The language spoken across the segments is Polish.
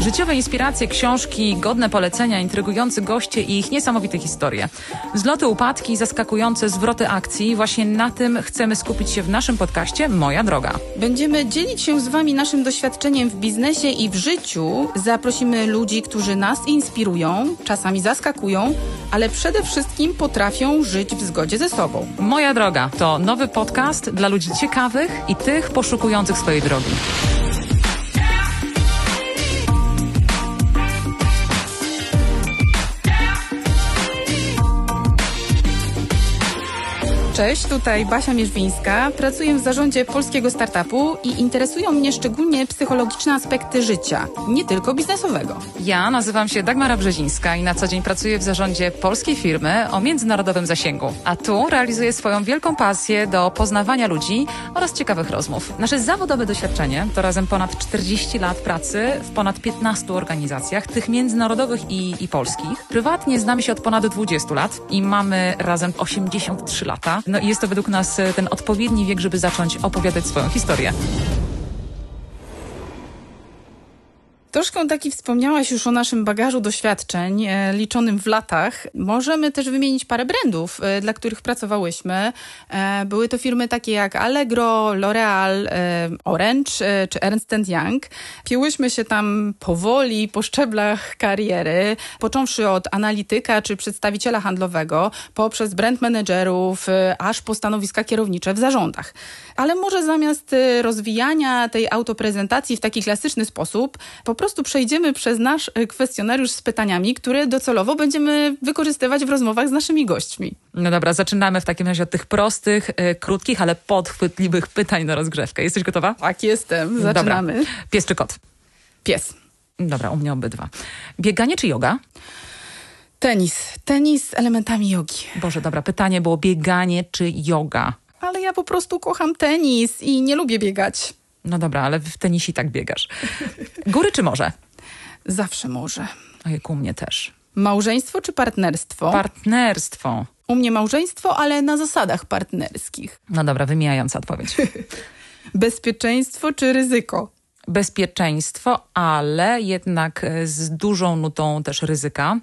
Życiowe inspiracje, książki, godne polecenia, intrygujący goście i ich niesamowite historie. Zloty, upadki, zaskakujące zwroty akcji. Właśnie na tym chcemy skupić się w naszym podcaście Moja Droga. Będziemy dzielić się z Wami naszym doświadczeniem w biznesie i w życiu. Zaprosimy ludzi, którzy nas inspirują, czasami zaskakują, ale przede wszystkim potrafią żyć w zgodzie ze sobą. Moja Droga to nowy podcast dla ludzi ciekawych i tych poszukujących swojej drogi. Cześć, tutaj Basia Mierzwińska. Pracuję w zarządzie polskiego startupu i interesują mnie szczególnie psychologiczne aspekty życia, nie tylko biznesowego. Ja nazywam się Dagmara Brzezińska i na co dzień pracuję w zarządzie polskiej firmy o międzynarodowym zasięgu. A tu realizuję swoją wielką pasję do poznawania ludzi oraz ciekawych rozmów. Nasze zawodowe doświadczenie to razem ponad 40 lat pracy w ponad 15 organizacjach, tych międzynarodowych i, i polskich. Prywatnie znamy się od ponad 20 lat i mamy razem 83 lata. No i jest to według nas e, ten odpowiedni wiek, żeby zacząć opowiadać swoją historię. Troszkę taki wspomniałaś już o naszym bagażu doświadczeń e, liczonym w latach. Możemy też wymienić parę brandów, e, dla których pracowałyśmy. E, były to firmy takie jak Allegro, L'Oreal, e, Orange e, czy Ernst Young. Pięłyśmy się tam powoli po szczeblach kariery, począwszy od analityka czy przedstawiciela handlowego, poprzez brand managerów, e, aż po stanowiska kierownicze w zarządach. Ale może zamiast rozwijania tej autoprezentacji w taki klasyczny sposób, po prostu przejdziemy przez nasz e, kwestionariusz z pytaniami, które docelowo będziemy wykorzystywać w rozmowach z naszymi gośćmi. No dobra, zaczynamy w takim razie od tych prostych, e, krótkich, ale podchwytliwych pytań na rozgrzewkę. Jesteś gotowa? Tak, jestem. Zaczynamy. Dobra. Pies czy kot? Pies. Dobra, u mnie obydwa. Bieganie czy yoga? Tenis. Tenis z elementami jogi. Boże, dobra, pytanie było bieganie czy yoga? Ale ja po prostu kocham tenis i nie lubię biegać. No dobra, ale w tenisie tak biegasz. Góry czy morze? Zawsze może. Ojej, u mnie też. Małżeństwo czy partnerstwo? Partnerstwo. U mnie małżeństwo, ale na zasadach partnerskich. No dobra, wymijająca odpowiedź. Bezpieczeństwo czy ryzyko? Bezpieczeństwo, ale jednak e, z dużą nutą też ryzyka,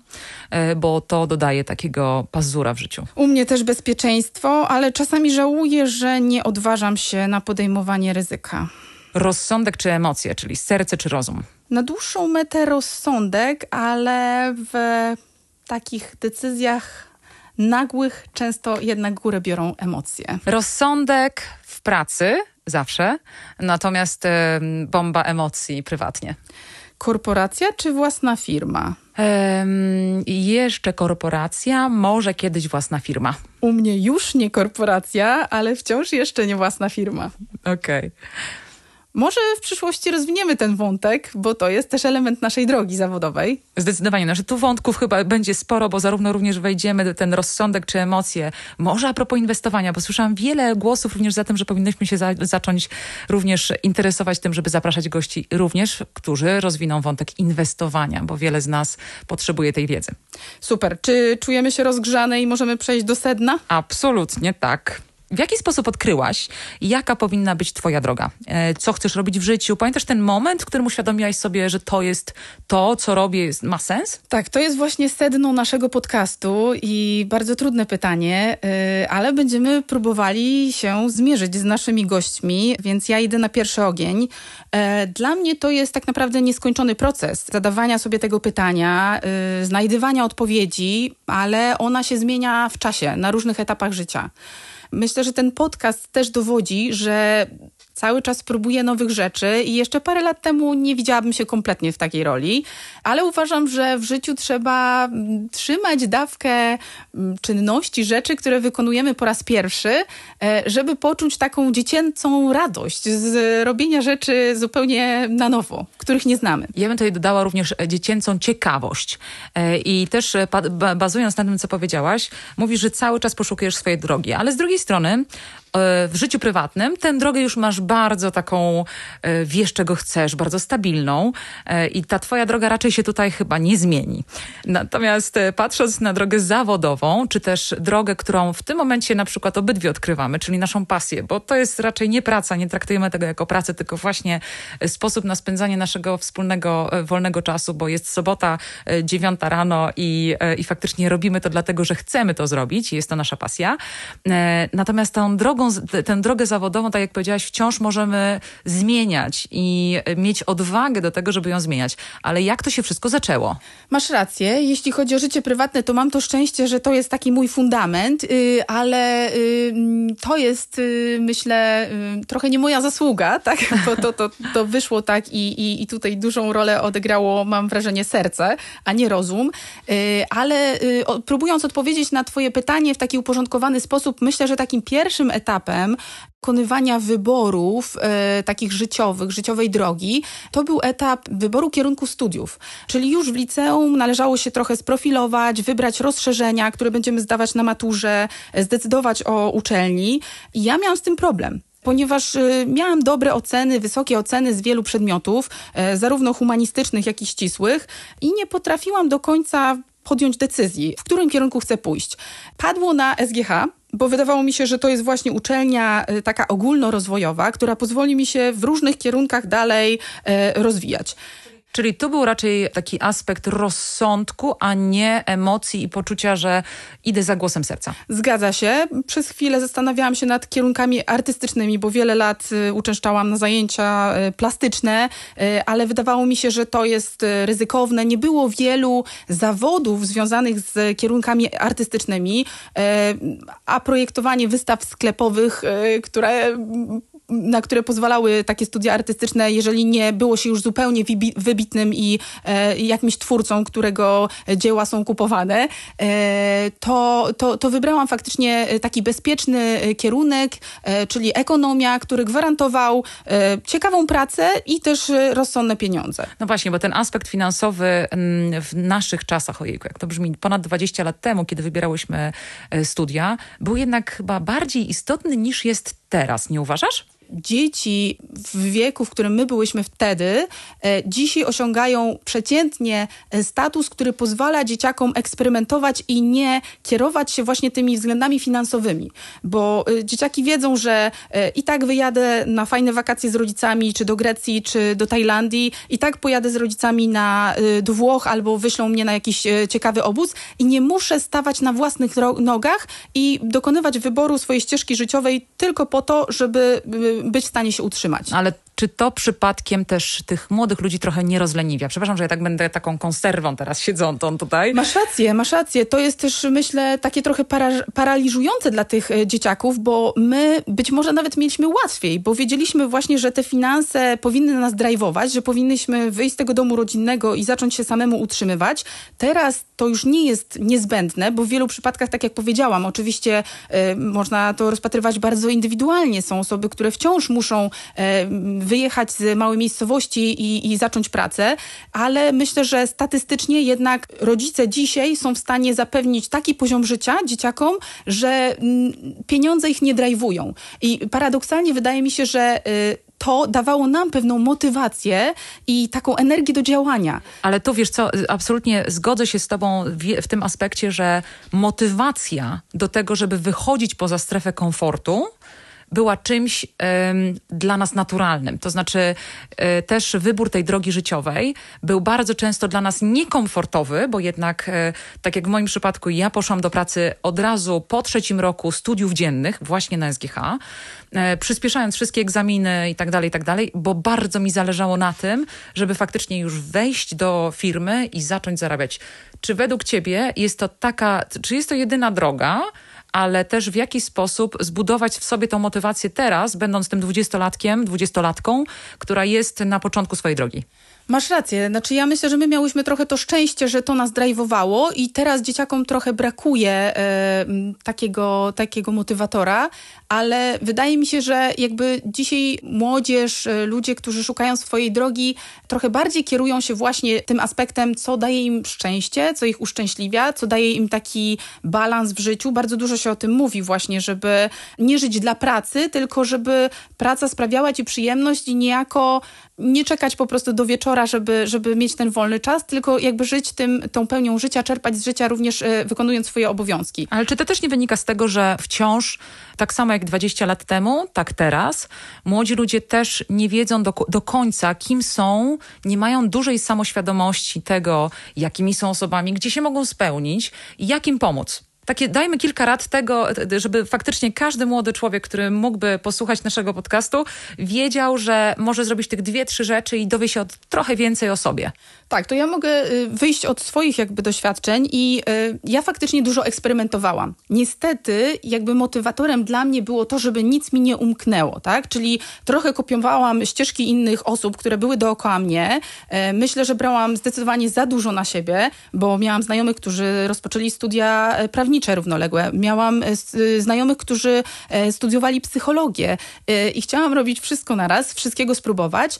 e, bo to dodaje takiego pazura w życiu. U mnie też bezpieczeństwo, ale czasami żałuję, że nie odważam się na podejmowanie ryzyka. Rozsądek czy emocje, czyli serce czy rozum? Na dłuższą metę rozsądek, ale w takich decyzjach nagłych często jednak górę biorą emocje. Rozsądek w pracy zawsze, natomiast e, bomba emocji prywatnie. Korporacja czy własna firma? I jeszcze korporacja, może kiedyś własna firma. U mnie już nie korporacja, ale wciąż jeszcze nie własna firma. Okej. Może w przyszłości rozwiniemy ten wątek, bo to jest też element naszej drogi zawodowej. Zdecydowanie, no, że tu wątków chyba będzie sporo, bo zarówno również wejdziemy ten rozsądek czy emocje. Może a propos inwestowania, bo słyszałam wiele głosów również za tym, że powinnyśmy się za, zacząć również interesować tym, żeby zapraszać gości również, którzy rozwiną wątek inwestowania, bo wiele z nas potrzebuje tej wiedzy. Super. Czy czujemy się rozgrzane i możemy przejść do sedna? Absolutnie tak. W jaki sposób odkryłaś, jaka powinna być twoja droga? E, Co chcesz robić w życiu? Pamiętasz ten moment, w którym uświadomiłaś sobie, że to jest to, co robię, ma sens? Tak, to jest właśnie sedno naszego podcastu i bardzo trudne pytanie, yy, ale będziemy próbowali się zmierzyć z naszymi gośćmi, więc ja idę na pierwszy ogień. E, Dla mnie to jest tak naprawdę nieskończony proces zadawania sobie tego pytania, znajdywania odpowiedzi, ale ona się zmienia w czasie, na różnych etapach życia. Myślę, że ten podcast też dowodzi, że cały czas próbuję nowych rzeczy i jeszcze parę lat temu nie widziałabym się kompletnie w takiej roli, ale uważam, że w życiu trzeba mm, trzymać dawkę mm, czynności, rzeczy, które wykonujemy po raz pierwszy, e, żeby poczuć taką dziecięcą radość z robienia rzeczy zupełnie na nowo, których nie znamy. Ja bym tutaj dodała również e, dziecięcą ciekawość. E, I też bazując na tym, co powiedziałaś, mówisz, że cały czas poszukujesz swojej drogi, ale z drugiej strony w życiu prywatnym tę drogę już masz bardzo taką, wiesz czego chcesz, bardzo stabilną i ta twoja droga raczej się tutaj chyba nie zmieni. Natomiast patrząc na drogę zawodową, czy też drogę, którą w tym momencie na przykład obydwie odkrywamy, czyli naszą pasję, bo to jest raczej nie praca, nie traktujemy tego jako pracę, tylko właśnie sposób na spędzanie naszego wspólnego wolnego czasu, bo jest sobota, dziewiąta rano i, i faktycznie robimy to dlatego, że chcemy to zrobić, jest to nasza pasja. E, natomiast tą drogą, tę drogę zawodową, tak jak powiedziałaś, wciąż możemy zmieniać i mieć odwagę do tego, żeby ją zmieniać. Ale jak to się wszystko zaczęło? Masz rację. Jeśli chodzi o życie prywatne, to mam to szczęście, że to jest taki mój fundament, y, ale y, to jest, y, myślę, trochę nie moja zasługa, tak? Bo to, to, to wyszło tak i, i, i tutaj dużą rolę odegrało, mam wrażenie, serce, a nie rozum. Ale próbując odpowiedzieć na Twoje pytanie w taki uporządkowany sposób, myślę, że takim pierwszym etapem dokonywania wyborów e, takich życiowych, życiowej drogi, to był etap wyboru kierunku studiów. Czyli już w liceum należało się trochę sprofilować, wybrać rozszerzenia, które będziemy zdawać na maturze, e, zdecydować o uczelni. I ja miałam z tym problem ponieważ e, miałam dobre oceny, wysokie oceny z wielu przedmiotów, e, zarówno humanistycznych, jak i ścisłych, i nie potrafiłam do końca podjąć decyzji, w którym kierunku chcę pójść. Padło na SGH, bo wydawało mi się, że to jest właśnie uczelnia y, taka ogólnorozwojowa, która pozwoli mi się w różnych kierunkach dalej e, rozwijać. Czyli tu był raczej taki aspekt rozsądku, a nie emocji i poczucia, że idę za głosem serca. Zgadza się. Przez chwilę zastanawiałam się nad kierunkami artystycznymi, bo wiele lat y, uczęszczałam na zajęcia y, plastyczne, y, ale wydawało mi się, że to jest ryzykowne. Nie było wielu zawodów związanych z kierunkami artystycznymi, a projektowanie wystaw sklepowych, które na które pozwalały takie studia artystyczne, jeżeli nie było się już zupełnie wybitnym i e, jakimś twórcą, którego dzieła są kupowane, e, to, to, to wybrałam faktycznie taki bezpieczny kierunek, e, czyli ekonomia, który gwarantował e, ciekawą pracę i też rozsądne pieniądze. No właśnie, bo ten aspekt finansowy mm, w naszych czasach, ojejku, jak to brzmi, ponad 20 lat temu, kiedy wybierałyśmy e, studia, był jednak chyba bardziej istotny niż jest teraz, nie uważasz? Dzieci w wieku, w którym my byłyśmy wtedy, e, dzisiaj osiągają przeciętnie e, status, który pozwala dzieciakom eksperymentować i nie kierować się właśnie tymi względami finansowymi. Bo e, dzieciaki wiedzą, że i tak wyjadę na fajne wakacje z rodzicami, czy do Grecji, czy do Tajlandii, i tak pojadę z rodzicami na, do Włoch albo wyślą mnie na jakiś ciekawy obóz i nie muszę stawać na własnych nogach i dokonywać wyboru swojej ścieżki życiowej tylko po to, żeby być w stanie się utrzymać. Ale czy to przypadkiem też tych młodych ludzi trochę nie rozleniwia? Przepraszam, że ja tak będę taką konserwą teraz siedzącą tutaj. Masz rację, masz rację. To jest też, myślę, takie trochę para paraliżujące dla tych e, dzieciaków, bo my być może nawet mieliśmy łatwiej, bo wiedzieliśmy właśnie, że te finanse powinny nas drive'ować, że powinnyśmy wyjść z tego domu rodzinnego i zacząć się samemu utrzymywać. Teraz to już nie jest niezbędne, bo w wielu przypadkach, tak jak powiedziałam, oczywiście y, można to rozpatrywać bardzo indywidualnie. Są osoby, które wciąż muszą y, wyjechać z małej miejscowości i, i zacząć pracę, ale myślę, że statystycznie jednak rodzice dzisiaj są w stanie zapewnić taki poziom życia dzieciakom, że mm, pieniądze ich nie drajwują. I paradoksalnie wydaje mi się, że y, to dawało nam pewną motywację i taką energię do działania. Ale tu wiesz co, absolutnie zgodzę się z Tobą w, w tym aspekcie, że motywacja do tego, żeby wychodzić poza strefę komfortu, była czymś dla nas naturalnym. To znaczy y, też wybór tej drogi życiowej był bardzo często dla nas niekomfortowy, bo jednak, y, tak jak w moim przypadku, ja poszłam do pracy od razu po trzecim roku studiów dziennych, właśnie na SGH, y, przyspieszając wszystkie egzaminy i tak dalej, i tak dalej, bo bardzo mi zależało na tym, żeby faktycznie już wejść do firmy i zacząć zarabiać. Czy według Ciebie jest to taka, czy jest to jedyna droga, ale też w jaki sposób zbudować w sobie tą motywację teraz, będąc tym dwudziestolatkiem, dwudziestolatką, która jest na początku swojej drogi. Masz rację. Znaczy ja myślę, że my miałyśmy trochę to szczęście, że to nas drive'owało i teraz dzieciakom trochę brakuje e, takiego, takiego motywatora, ale wydaje mi się, że jakby dzisiaj młodzież, e, ludzie, którzy szukają swojej drogi, trochę bardziej kierują się właśnie tym aspektem, co daje im szczęście, co ich uszczęśliwia, co daje im taki balans w życiu. Bardzo dużo się o tym mówi właśnie, żeby nie żyć dla pracy, tylko żeby praca sprawiała ci przyjemność i niejako nie czekać po prostu do wieczora, żeby, żeby mieć ten wolny czas, tylko jakby żyć tym, tą pełnią życia, czerpać z życia również e, wykonując swoje obowiązki. Ale czy to też nie wynika z tego, że wciąż, tak samo jak 20 lat temu, tak teraz, młodzi ludzie też nie wiedzą do, do końca, kim są, nie mają dużej samoświadomości tego, jakimi są osobami, gdzie się mogą spełnić i jak im pomóc? Takie dajmy kilka rad tego, żeby faktycznie każdy młody człowiek, który mógłby posłuchać naszego podcastu, wiedział, że może zrobić tych dwie, trzy rzeczy i dowie się od trochę więcej o sobie. Tak, to ja mogę y, wyjść od swoich jakby doświadczeń i y, ja faktycznie dużo eksperymentowałam. Niestety jakby motywatorem dla mnie było to, żeby nic mi nie umknęło, tak? Czyli trochę kopiowałam ścieżki innych osób, które były dookoła mnie. E, myślę, że brałam zdecydowanie za dużo na siebie, bo miałam znajomych, którzy rozpoczęli studia e, prawnicze równoległe. Miałam e, znajomych, którzy studiowali psychologię i chciałam robić wszystko naraz, wszystkiego spróbować.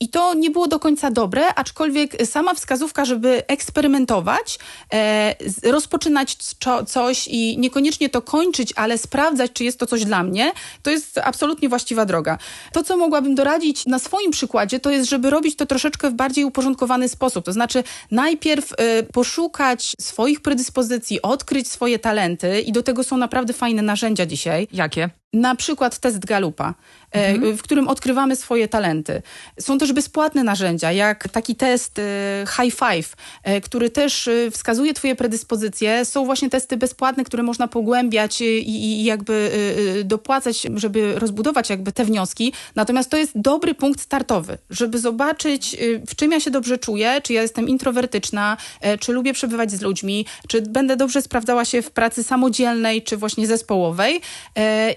I to nie było do końca dobre, aczkolwiek sama wskazówka, żeby eksperymentować, e, rozpoczynać co, coś i niekoniecznie to kończyć, ale sprawdzać, czy jest to coś dla mnie, to jest absolutnie właściwa droga. To, co mogłabym doradzić na swoim przykładzie, to jest, żeby robić to troszeczkę w bardziej uporządkowany sposób. To znaczy, najpierw e, poszukać swoich predyspozycji, odkryć swoje talenty i do tego są naprawdę fajne narzędzia dzisiaj. Jakie? Na przykład test Galupa, e, mhm. w którym odkrywamy swoje talenty. Są też bezpłatne narzędzia, jak taki test e, High Five, e, który też wskazuje Twoje predyspozycje. Są właśnie testy bezpłatne, które można pogłębiać i, i jakby dopłacać, żeby rozbudować jakby te wnioski. Natomiast to jest dobry punkt startowy, żeby zobaczyć, w czym ja się dobrze czuję, czy ja jestem introwertyczna, czy lubię przebywać z ludźmi, czy będę dobrze sprawdzała się w pracy samodzielnej, czy właśnie zespołowej.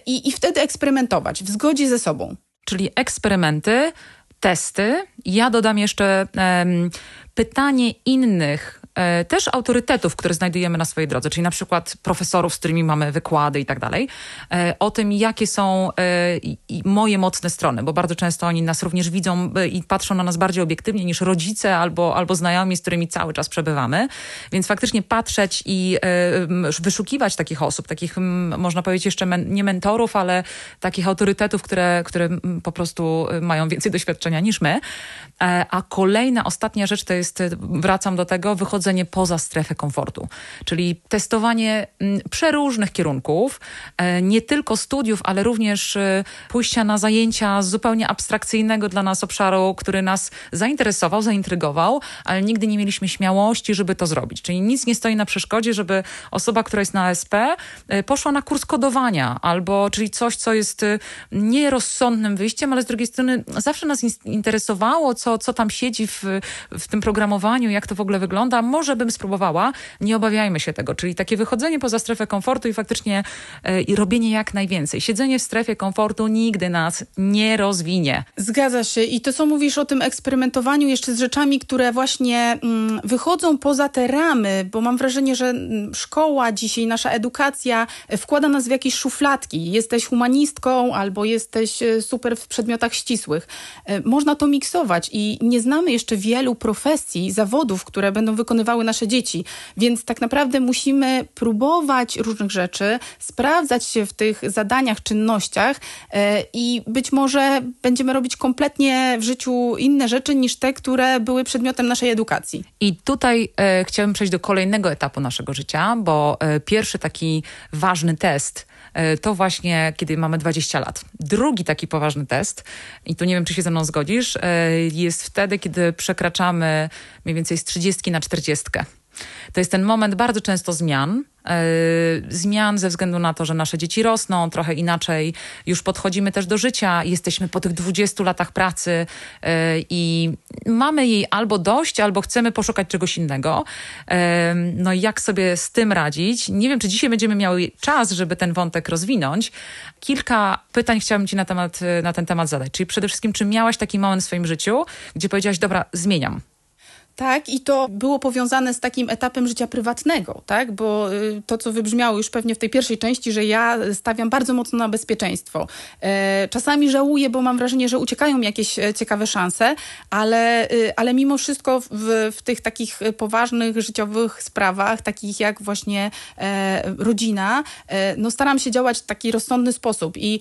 I i wtedy eksperymentować w zgodzie ze sobą. Czyli eksperymenty, testy. Ja dodam jeszcze um, pytanie innych też autorytetów, które znajdujemy na swojej drodze, czyli na przykład profesorów, z którymi mamy wykłady i tak dalej, e, o tym, jakie są e, moje mocne strony, bo bardzo często oni nas również widzą i patrzą na nas bardziej obiektywnie niż rodzice albo, albo znajomi, z którymi cały czas przebywamy. Więc faktycznie patrzeć i wyszukiwać takich osób, takich można powiedzieć jeszcze nie mentorów, ale takich autorytetów, które, które po prostu mają więcej doświadczenia niż my. A kolejna, ostatnia rzecz to jest, wracam do tego, wychodzenie wychodzenie poza strefę komfortu, czyli testowanie mm, przeróżnych kierunków, e, nie tylko studiów, ale również e, pójścia na zajęcia z zupełnie abstrakcyjnego dla nas obszaru, który nas zainteresował, zaintrygował, ale nigdy nie mieliśmy śmiałości, żeby to zrobić. Czyli nic nie stoi na przeszkodzie, żeby osoba, która jest na ASP, e, poszła na kurs kodowania, albo czyli coś, co jest nierozsądnym wyjściem, ale z drugiej strony zawsze nas interesowało, co, co tam siedzi w, w tym programowaniu, jak to w ogóle wygląda może bym spróbowała, nie obawiajmy się tego. Czyli takie wychodzenie poza strefę komfortu i faktycznie e, i robienie jak najwięcej. Siedzenie w strefie komfortu nigdy nas nie rozwinie. Zgadza się. I to, co mówisz o tym eksperymentowaniu jeszcze z rzeczami, które właśnie mm, wychodzą poza te ramy, bo mam wrażenie, że mm, szkoła dzisiaj, nasza edukacja e, wkłada nas w jakieś szufladki. Jesteś humanistką albo jesteś e, super w przedmiotach ścisłych. Można to miksować i nie znamy jeszcze wielu profesji, zawodów, które będą wykonywane wykonywały nasze dzieci. Więc tak naprawdę musimy próbować różnych rzeczy, sprawdzać się w tych zadaniach, czynnościach e, i być może będziemy robić kompletnie w życiu inne rzeczy niż te, które były przedmiotem naszej edukacji. I tutaj e, chciałabym przejść do kolejnego etapu naszego życia, bo e, pierwszy taki ważny test to właśnie kiedy mamy 20 lat. Drugi taki poważny test, i tu nie wiem, czy się ze mną zgodzisz, e, jest wtedy, kiedy przekraczamy mniej więcej z 30 na 40. To jest ten moment bardzo często zmian, zmian ze względu na to, że nasze dzieci rosną, trochę inaczej już podchodzimy też do życia, jesteśmy po tych 20 latach pracy i mamy jej albo dość, albo chcemy poszukać czegoś innego. No i jak sobie z tym radzić? Nie wiem, czy dzisiaj będziemy miały czas, żeby ten wątek rozwinąć. Kilka pytań chciałabym ci na, temat, na ten temat zadać. Czyli przede wszystkim, czy miałaś taki moment w swoim życiu, gdzie powiedziałaś, dobra, zmieniam tak, i to było powiązane z takim etapem życia prywatnego, tak? Bo y, to, co wybrzmiało już pewnie w tej pierwszej części, że ja stawiam bardzo mocno na bezpieczeństwo. E, czasami żałuję, bo mam wrażenie, że uciekają mi jakieś e, ciekawe szanse, ale, y, ale mimo wszystko w, w tych takich poważnych życiowych sprawach, takich jak właśnie e, rodzina, no staram się działać w taki rozsądny sposób. I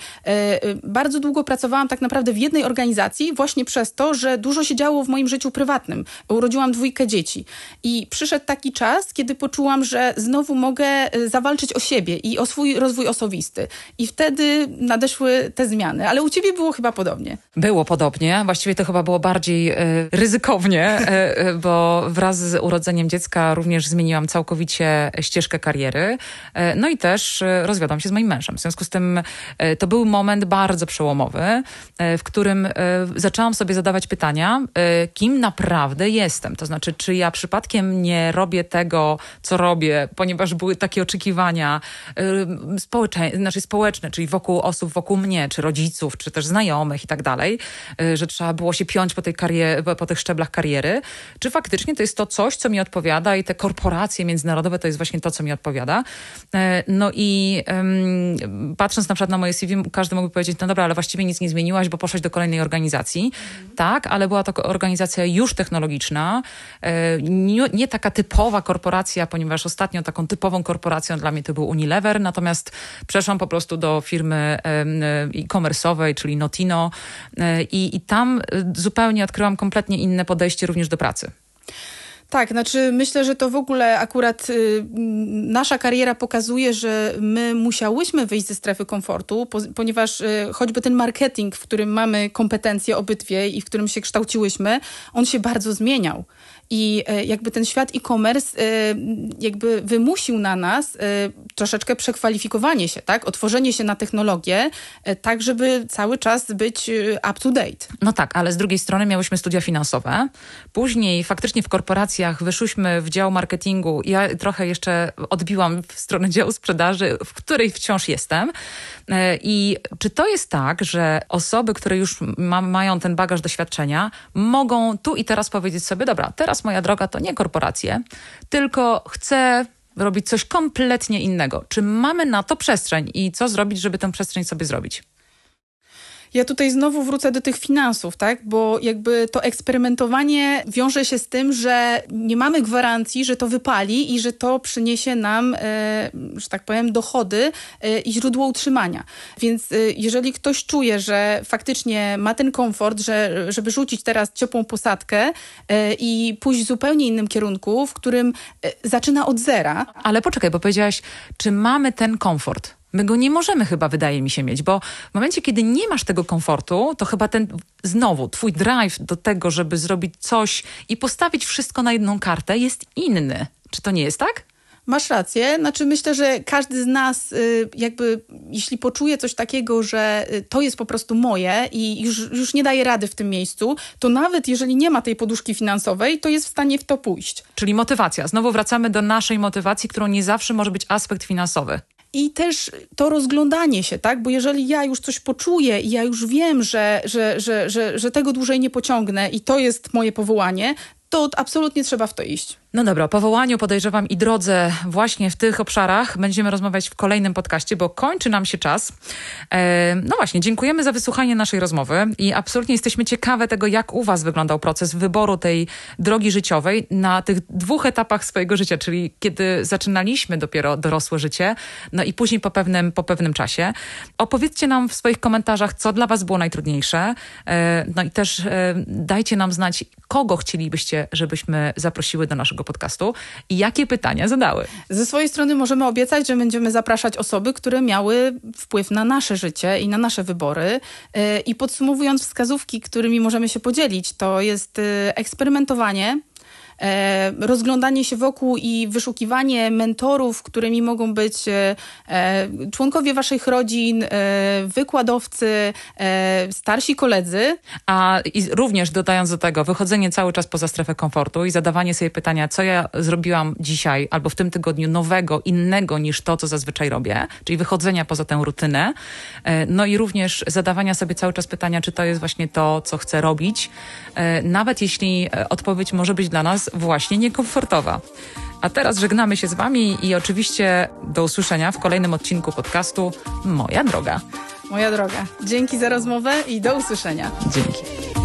bardzo długo pracowałam tak naprawdę w jednej organizacji właśnie przez to, że dużo się działo w moim życiu prywatnym. Urodziłam mam dwójkę dzieci. I przyszedł taki czas, kiedy poczułam, że znowu mogę y, zawalczyć o siebie i o swój rozwój osobisty. I wtedy nadeszły te zmiany. Ale u ciebie było chyba podobnie. Było podobnie. Właściwie to chyba było bardziej y, ryzykownie, y, bo wraz z urodzeniem dziecka również zmieniłam całkowicie ścieżkę kariery. no i też rozwiodłam się z moim mężem. W związku z tym to był moment bardzo przełomowy, w którym zaczęłam sobie zadawać pytania, kim naprawdę jestem. To znaczy, czy ja przypadkiem nie robię tego, co robię, ponieważ były takie oczekiwania y, społeczne, znaczy społeczne, czyli wokół osób wokół mnie, czy rodziców, czy też znajomych i tak dalej, y, że trzeba było się piąć po, tej po tych szczeblach kariery, czy faktycznie to jest to coś, co mi odpowiada i te korporacje międzynarodowe to jest właśnie to, co mi odpowiada. Y, no i patrząc na przykład na moje CV, każdy mógłby powiedzieć, no dobra, ale właściwie nic nie zmieniłaś, bo poszłaś do kolejnej organizacji. Tak, ale była to organizacja już technologiczna, E, nie, nie, taka typowa korporacja, ponieważ ostatnio taką typową korporacją dla mnie to był Unilever, natomiast przeszłam po prostu do firmy e-commerce'owej, czyli Notino e, i, i tam zupełnie odkryłam kompletnie inne podejście również do pracy. Tak, znaczy myślę, że to w ogóle akurat y, nasza kariera pokazuje, że my musiałyśmy wyjść ze strefy komfortu, po, ponieważ y, choćby ten marketing, w którym mamy kompetencje obydwie i w którym się kształciłyśmy, on się bardzo zmieniał. I e, jakby ten świat e-commerce e, jakby wymusił na nas e, troszeczkę przekwalifikowanie się, tak? Otworzenie się na technologię, tak żeby cały czas być up to date. No tak, ale z drugiej strony miałyśmy studia finansowe. Później faktycznie w korporacjach wyszłyśmy w dział marketingu. Ja trochę jeszcze odbiłam w stronę działu sprzedaży, w której wciąż jestem. I czy to jest tak, że osoby, które już ma, mają ten bagaż doświadczenia, mogą tu i teraz powiedzieć sobie, dobra, teraz teraz moja droga to nie korporacje, tylko chcę robić coś kompletnie innego. Czy mamy na to przestrzeń i co zrobić, żeby tę przestrzeń sobie zrobić? Ja tutaj znowu wrócę do tych finansów, tak? Bo jakby to eksperymentowanie wiąże się z tym, że nie mamy gwarancji, że to wypali i że to przyniesie nam, e, że tak powiem, dochody e, i źródło utrzymania. Więc e, jeżeli ktoś czuje, że faktycznie ma ten komfort, że, żeby rzucić teraz ciepłą posadkę i pójść w zupełnie innym kierunku, w którym zaczyna od zera. Ale poczekaj, bo powiedziałaś, czy mamy ten komfort? My go nie możemy chyba, wydaje mi się, mieć, bo w momencie, kiedy nie masz tego komfortu, to chyba ten, znowu, twój drive do tego, żeby zrobić coś i postawić wszystko na jedną kartę jest inny. Czy to nie jest tak? Masz rację. Znaczy myślę, że każdy z nas y, jakby, jeśli poczuje coś takiego, że y, to jest po prostu moje i już, już nie daje rady w tym miejscu, to nawet jeżeli nie ma tej poduszki finansowej, to jest w stanie w to pójść. Czyli motywacja. Znowu wracamy do naszej motywacji, którą nie zawsze może być aspekt finansowy i też to rozglądanie się, tak? Bo jeżeli ja już coś poczuję i ja już wiem, że, że, że, że, że tego dłużej nie pociągnę i to jest moje powołanie, to absolutnie trzeba w to iść. No dobra, o powołaniu podejrzewam i drodze właśnie w tych obszarach będziemy rozmawiać w kolejnym podcaście, bo kończy nam się czas. E, no właśnie, dziękujemy za wysłuchanie naszej rozmowy i absolutnie jesteśmy ciekawe tego, jak u Was wyglądał proces wyboru tej drogi życiowej na tych dwóch etapach swojego życia, czyli kiedy zaczynaliśmy dopiero dorosłe życie, no i później po pewnym, po pewnym czasie. Opowiedzcie nam w swoich komentarzach, co dla Was było najtrudniejsze, e, no i też e, dajcie nam znać, kogo chcielibyście, żebyśmy zaprosiły do naszego podcastu i jakie pytania zadały. Ze swojej strony możemy obiecać, że będziemy zapraszać osoby, które miały wpływ na nasze życie i na nasze wybory. Y, I podsumowując wskazówki, którymi możemy się podzielić, to jest y, eksperymentowanie, rozglądanie się wokół i wyszukiwanie mentorów, którymi mogą być e, e, członkowie waszych rodzin, e, wykładowcy, e, starsi koledzy. A również dodając do tego, wychodzenie cały czas poza strefę komfortu i zadawanie sobie pytania, co ja zrobiłam dzisiaj albo w tym tygodniu nowego, innego niż to, co zazwyczaj robię, czyli wychodzenia poza tę rutynę. E, No i również zadawania sobie cały czas pytania, czy to jest właśnie to, co chcę robić, e, nawet jeśli e, odpowiedź może być dla nas właśnie niekomfortowa. A teraz żegnamy się z Wami i oczywiście do usłyszenia w kolejnym odcinku podcastu Moja Droga. Moja droga, dzięki za rozmowę i do usłyszenia. Dzięki.